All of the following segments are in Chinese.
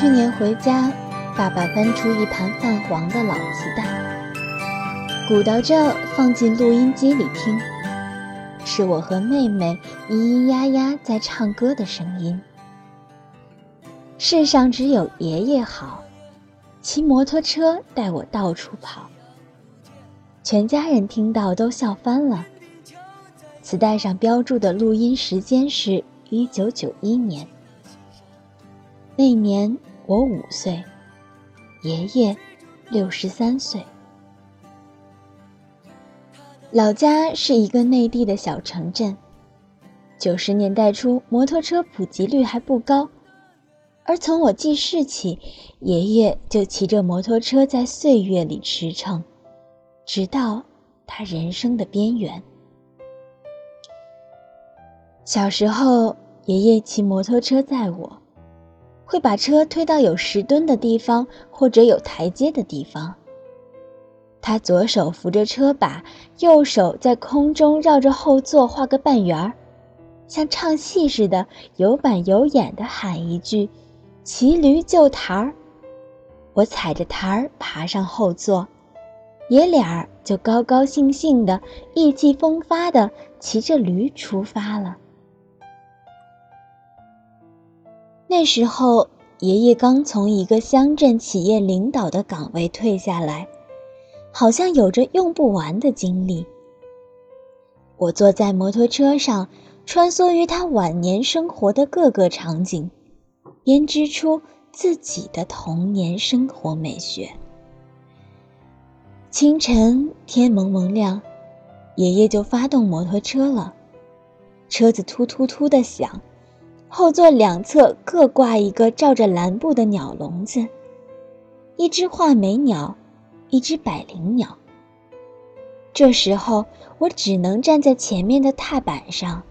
去年回家，爸爸翻出一盘泛黄的老磁带，鼓捣着放进录音机里听，是我和妹妹咿咿呀呀在唱歌的声音。世上只有爷爷好，骑摩托车带我到处跑。全家人听到都笑翻了。磁带上标注的录音时间是一九九一年。那年我五岁，爷爷六十三岁。老家是一个内地的小城镇。九十年代初，摩托车普及率还不高，而从我记事起，爷爷就骑着摩托车在岁月里驰骋，直到他人生的边缘。小时候，爷爷骑摩托车载我。会把车推到有石墩的地方，或者有台阶的地方。他左手扶着车把，右手在空中绕着后座画个半圆儿，像唱戏似的，有板有眼地喊一句：“骑驴就台儿。”我踩着台儿爬上后座，爷俩儿就高高兴兴的、意气风发的骑着驴出发了。那时候，爷爷刚从一个乡镇企业领导的岗位退下来，好像有着用不完的精力。我坐在摩托车上，穿梭于他晚年生活的各个场景，编织出自己的童年生活美学。清晨天蒙蒙亮，爷爷就发动摩托车了，车子突突突的响。后座两侧各挂一个罩着蓝布的鸟笼子，一只画眉鸟，一只百灵鸟。这时候我只能站在前面的踏板上。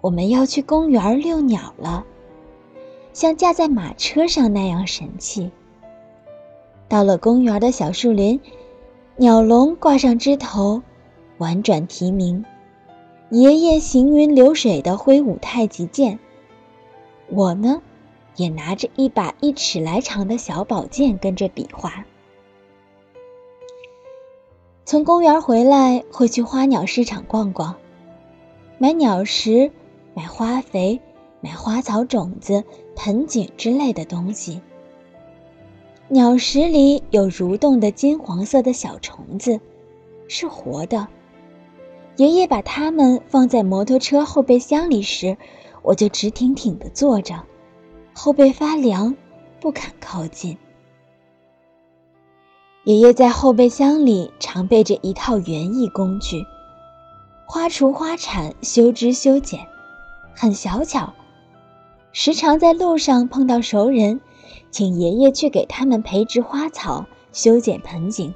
我们要去公园遛鸟了，像架在马车上那样神气。到了公园的小树林，鸟笼挂上枝头，婉转啼鸣。爷爷行云流水地挥舞太极剑。我呢，也拿着一把一尺来长的小宝剑，跟着比划。从公园回来，会去花鸟市场逛逛，买鸟食、买花肥、买花草种子、盆景之类的东西。鸟食里有蠕动的金黄色的小虫子，是活的。爷爷把它们放在摩托车后备箱里时。我就直挺挺地坐着，后背发凉，不敢靠近。爷爷在后备箱里常备着一套园艺工具，花锄、花铲、修枝、修剪，很小巧。时常在路上碰到熟人，请爷爷去给他们培植花草、修剪盆景。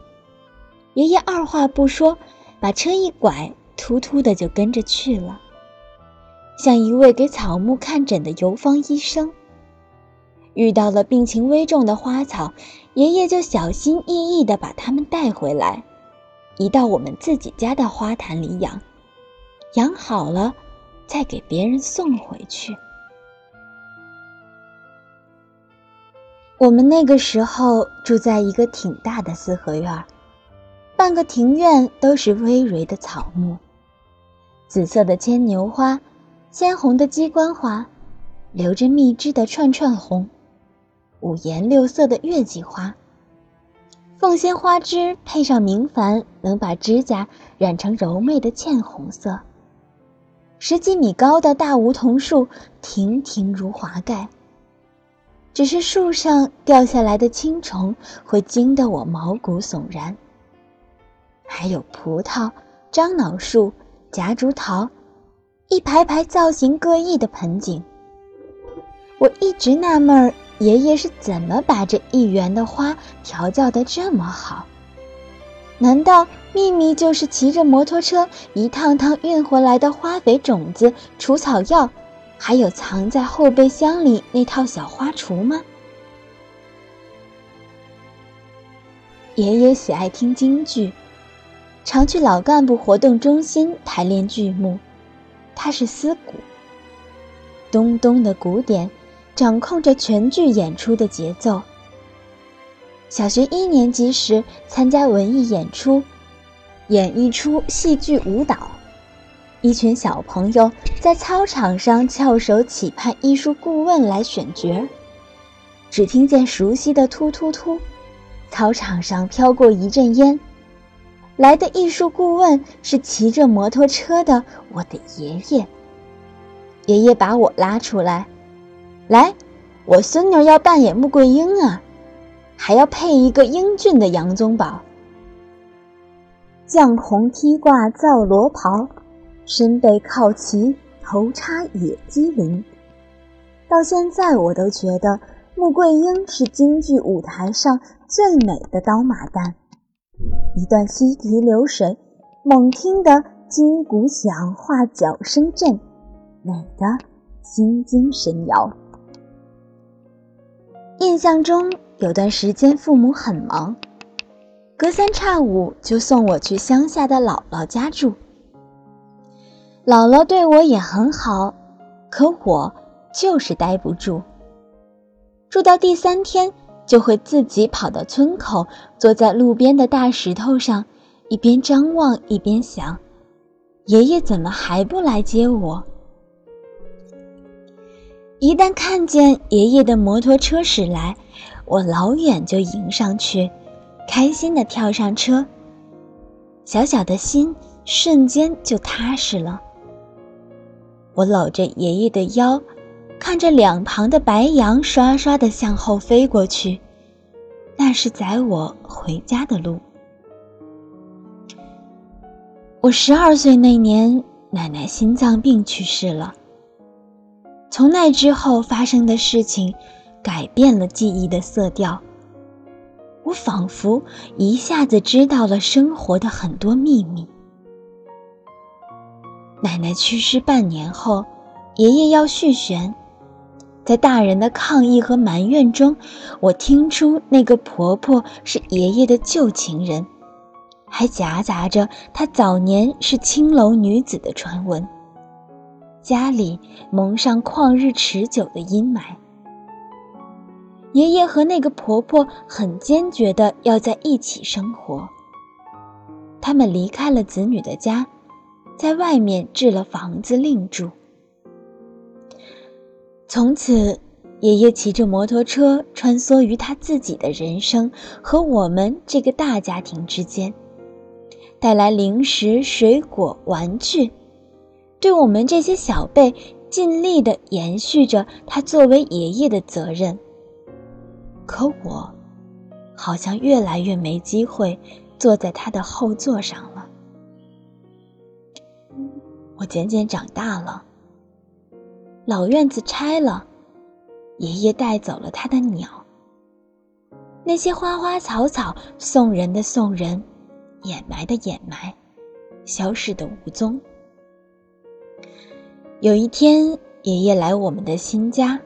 爷爷二话不说，把车一拐，突突的就跟着去了。像一位给草木看诊的游方医生，遇到了病情危重的花草，爷爷就小心翼翼地把它们带回来，移到我们自己家的花坛里养，养好了再给别人送回去。我们那个时候住在一个挺大的四合院，半个庭院都是葳蕤的草木，紫色的牵牛花。鲜红的鸡冠花，留着蜜汁的串串红，五颜六色的月季花。凤仙花枝配上明矾，能把指甲染成柔媚的茜红色。十几米高的大梧桐树，亭亭如华盖。只是树上掉下来的青虫，会惊得我毛骨悚然。还有葡萄、樟脑树、夹竹桃。一排排造型各异的盆景，我一直纳闷，爷爷是怎么把这一园的花调教的这么好？难道秘密就是骑着摩托车一趟趟运回来的花肥种子、除草药，还有藏在后备箱里那套小花锄吗？爷爷喜爱听京剧，常去老干部活动中心排练剧目。它是丝鼓，咚咚的鼓点，掌控着全剧演出的节奏。小学一年级时参加文艺演出，演一出戏剧舞蹈，一群小朋友在操场上翘首企盼艺术顾问来选角只听见熟悉的突突突，操场上飘过一阵烟。来的艺术顾问是骑着摩托车的我的爷爷。爷爷把我拉出来，来，我孙女要扮演穆桂英啊。还要配一个英俊的杨宗保，绛红披挂皂罗袍，身背靠旗，头插野鸡翎。到现在，我都觉得穆桂英是京剧舞台上最美的刀马旦。一段溪笛流水，猛听得金鼓响，画角声震，美得心惊神摇。印象中。有段时间，父母很忙，隔三差五就送我去乡下的姥姥家住。姥姥对我也很好，可我就是待不住。住到第三天，就会自己跑到村口，坐在路边的大石头上，一边张望一边想：爷爷怎么还不来接我？一旦看见爷爷的摩托车驶来，我老远就迎上去，开心的跳上车，小小的心瞬间就踏实了。我搂着爷爷的腰，看着两旁的白杨刷刷的向后飞过去，那是载我回家的路。我十二岁那年，奶奶心脏病去世了。从那之后发生的事情。改变了记忆的色调，我仿佛一下子知道了生活的很多秘密。奶奶去世半年后，爷爷要续弦，在大人的抗议和埋怨中，我听出那个婆婆是爷爷的旧情人，还夹杂着她早年是青楼女子的传闻，家里蒙上旷日持久的阴霾。爷爷和那个婆婆很坚决的要在一起生活。他们离开了子女的家，在外面置了房子另住。从此，爷爷骑着摩托车穿梭于他自己的人生和我们这个大家庭之间，带来零食、水果、玩具，对我们这些小辈尽力的延续着他作为爷爷的责任。可我，好像越来越没机会坐在他的后座上了。我渐渐长大了，老院子拆了，爷爷带走了他的鸟。那些花花草草送人的送人，掩埋的掩埋，消失的无踪。有一天，爷爷来我们的新家。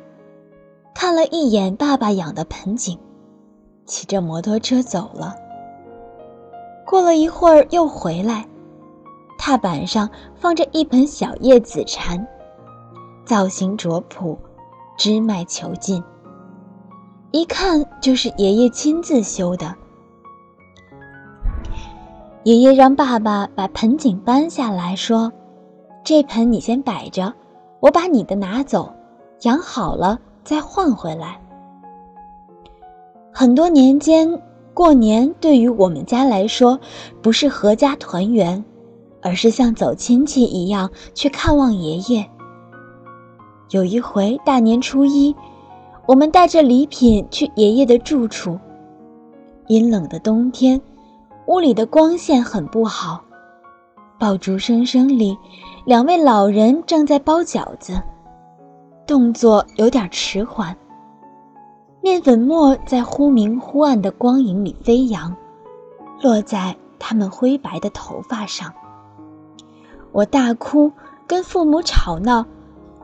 看了一眼爸爸养的盆景，骑着摩托车走了。过了一会儿又回来，踏板上放着一盆小叶紫蝉，造型拙朴，枝脉遒劲，一看就是爷爷亲自修的。爷爷让爸爸把盆景搬下来说：“这盆你先摆着，我把你的拿走，养好了。”再换回来。很多年间，过年对于我们家来说，不是阖家团圆，而是像走亲戚一样去看望爷爷。有一回大年初一，我们带着礼品去爷爷的住处。阴冷的冬天，屋里的光线很不好。爆竹声声里，两位老人正在包饺子。动作有点迟缓，面粉末在忽明忽暗的光影里飞扬，落在他们灰白的头发上。我大哭，跟父母吵闹，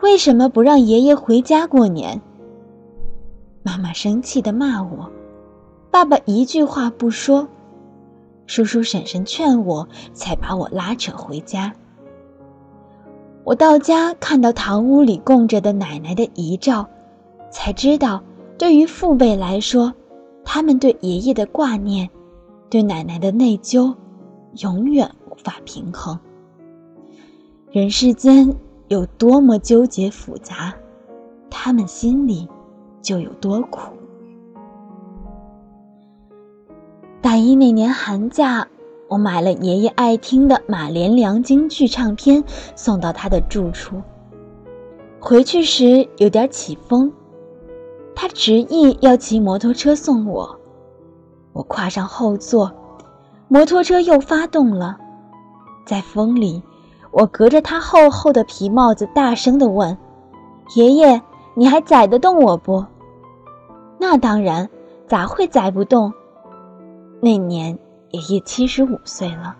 为什么不让爷爷回家过年？妈妈生气的骂我，爸爸一句话不说，叔叔婶婶劝我，才把我拉扯回家。我到家看到堂屋里供着的奶奶的遗照，才知道，对于父辈来说，他们对爷爷的挂念，对奶奶的内疚，永远无法平衡。人世间有多么纠结复杂，他们心里就有多苦。大一那年寒假，我买了爷爷爱听的马连良京剧唱片，送到他的住处。回去时有点起风，他执意要骑摩托车送我。我跨上后座，摩托车又发动了，在风里，我隔着他厚厚的皮帽子大声地问：“爷爷，你还载得动我不？”“那当然，咋会载不动？”那年爷爷七十五岁了，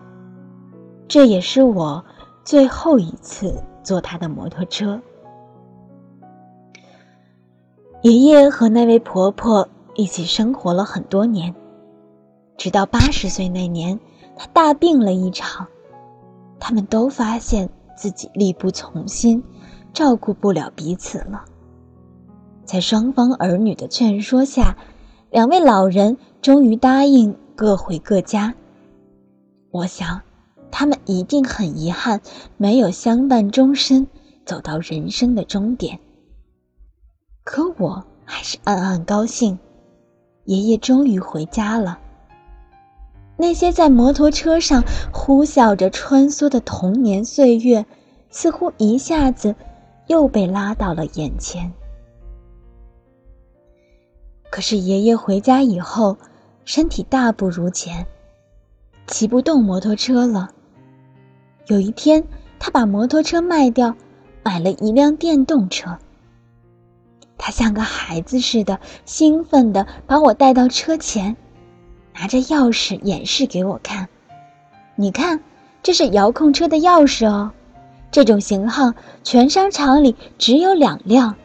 这也是我最后一次坐他的摩托车。爷爷和那位婆婆一起生活了很多年，直到八十岁那年，他大病了一场，他们都发现自己力不从心，照顾不了彼此了。在双方儿女的劝说下，两位老人终于答应。各回各家。我想，他们一定很遗憾，没有相伴终身，走到人生的终点。可我还是暗暗高兴，爷爷终于回家了。那些在摩托车上呼啸着穿梭的童年岁月，似乎一下子又被拉到了眼前。可是爷爷回家以后。身体大不如前，骑不动摩托车了。有一天，他把摩托车卖掉，买了一辆电动车。他像个孩子似的，兴奋地把我带到车前，拿着钥匙演示给我看：“你看，这是遥控车的钥匙哦，这种型号全商场里只有两辆。”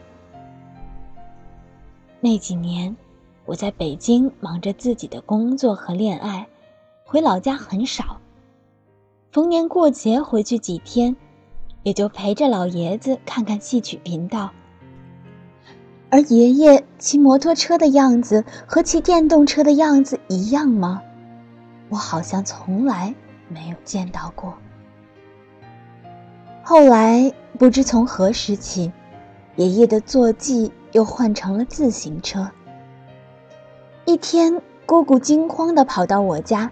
那几年。我在北京忙着自己的工作和恋爱，回老家很少。逢年过节回去几天，也就陪着老爷子看看戏曲频道。而爷爷骑摩托车的样子和骑电动车的样子一样吗？我好像从来没有见到过。后来不知从何时起，爷爷的坐骑又换成了自行车。一天，姑姑惊慌地跑到我家，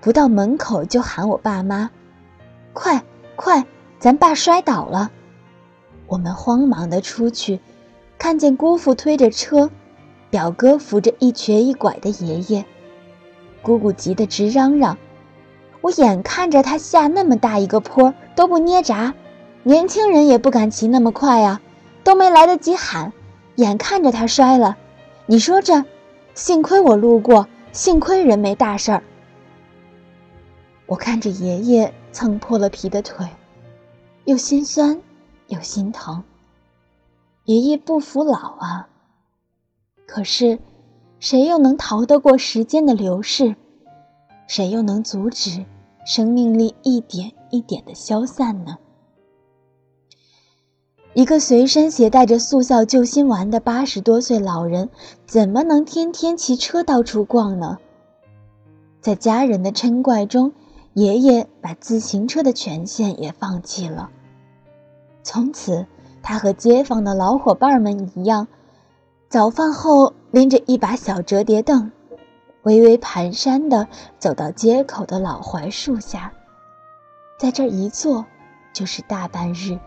不到门口就喊我爸妈：“快快，咱爸摔倒了！”我们慌忙地出去，看见姑父推着车，表哥扶着一瘸一拐的爷爷，姑姑急得直嚷嚷：“我眼看着他下那么大一个坡都不捏闸，年轻人也不敢骑那么快呀，都没来得及喊，眼看着他摔了，你说这……”幸亏我路过，幸亏人没大事儿。我看着爷爷蹭破了皮的腿，又心酸又心疼。爷爷不服老啊，可是，谁又能逃得过时间的流逝？谁又能阻止生命力一点一点的消散呢？一个随身携带着速效救心丸的八十多岁老人，怎么能天天骑车到处逛呢？在家人的嗔怪中，爷爷把自行车的权限也放弃了。从此，他和街坊的老伙伴们一样，早饭后拎着一把小折叠凳，微微蹒跚地走到街口的老槐树下，在这儿一坐就是大半日。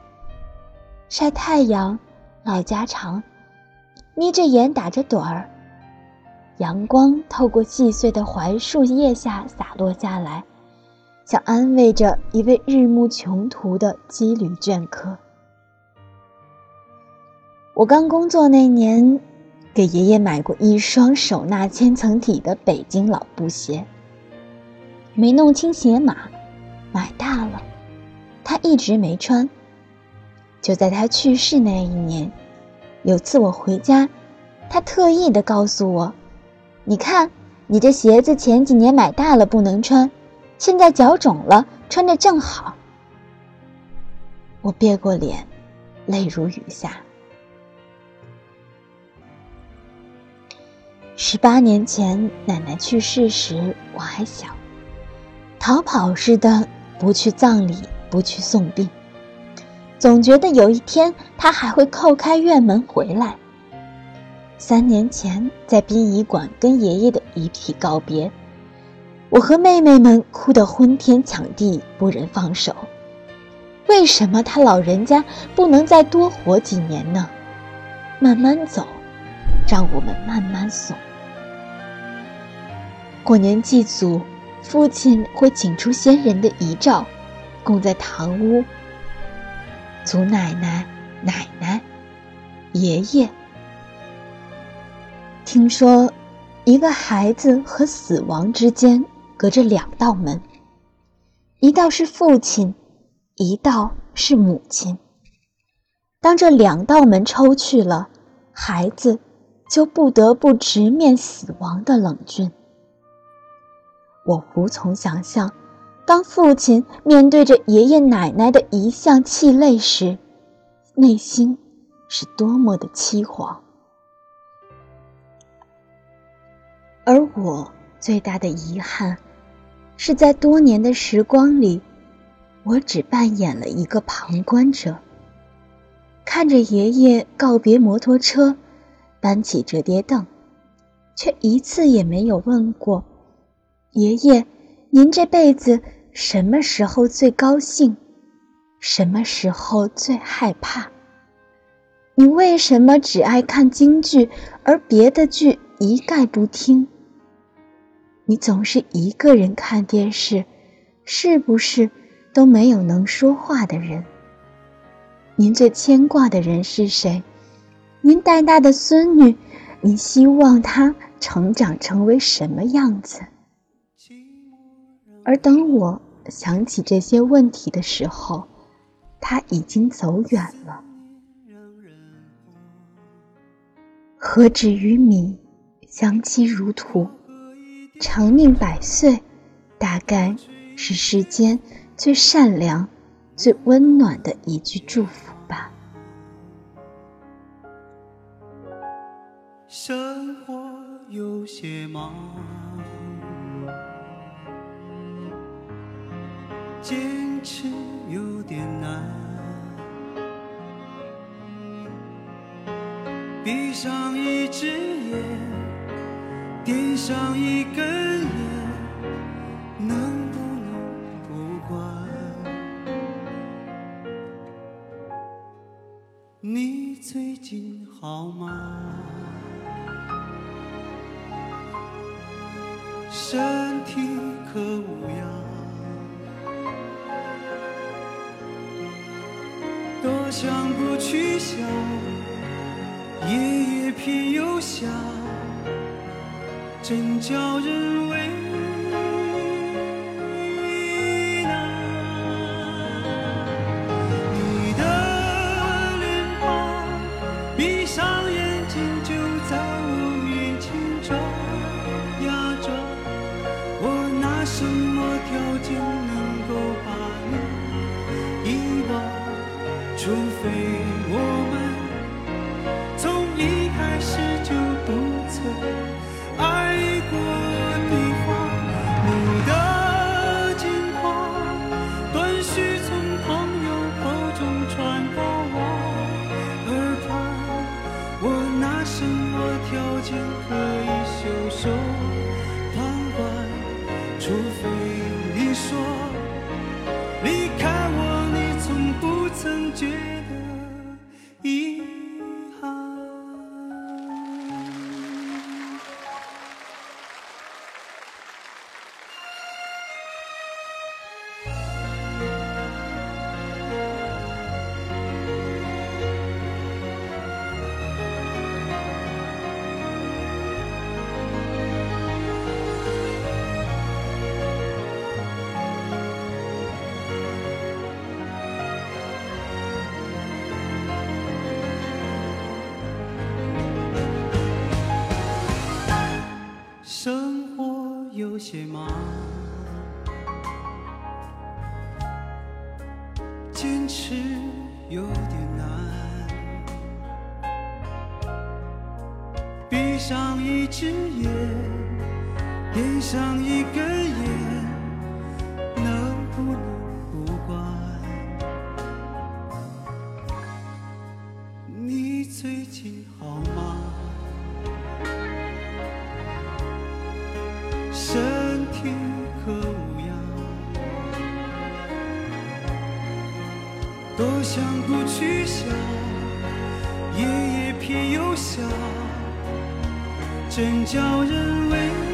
晒太阳，唠家常，眯着眼打着盹儿。阳光透过细碎的槐树叶下洒落下来，像安慰着一位日暮穷途的羁旅倦客。我刚工作那年，给爷爷买过一双手纳千层底的北京老布鞋，没弄清鞋码，买大了，他一直没穿。就在他去世那一年，有次我回家，他特意的告诉我：“你看，你这鞋子前几年买大了不能穿，现在脚肿了，穿着正好。”我别过脸，泪如雨下。十八年前奶奶去世时，我还小，逃跑似的不去葬礼，不去送殡，总觉得有一天她还会叩开院门回来。三年前在殡仪馆跟爷爷的遗体告别，我和妹妹们哭得昏天抢地，不忍放手。为什么他老人家不能再多活几年呢？慢慢走，让我们慢慢送。过年祭祖，父亲会请出先人的遗照，供在堂屋。祖奶奶、奶奶、爷爷。听说，一个孩子和死亡之间隔着两道门，一道是父亲，一道是母亲。当这两道门抽去了，孩子就不得不直面死亡的冷峻。我无从想象，当父亲面对着爷爷奶奶的遗像泣泪时，内心是多么的凄惶。而我最大的遗憾，是在多年的时光里，我只扮演了一个旁观者，看着爷爷告别摩托车，搬起折叠凳，却一次也没有问过爷爷：“您这辈子什么时候最高兴？什么时候最害怕？你为什么只爱看京剧，而别的剧一概不听？”你总是一个人看电视，是不是都没有能说话的人？您最牵挂的人是谁？您带大的孙女，您希望她成长成为什么样子？而等我想起这些问题的时候，他已经走远了。何止于米，相期如土。长命百岁，大概是世间最善良、最温暖的一句祝福生活有些忙，坚持有点难，闭上一只眼。点上一根烟，真叫人为除非你说离开有些忙，坚持有点难。闭上一只眼，点上一根烟，真叫人为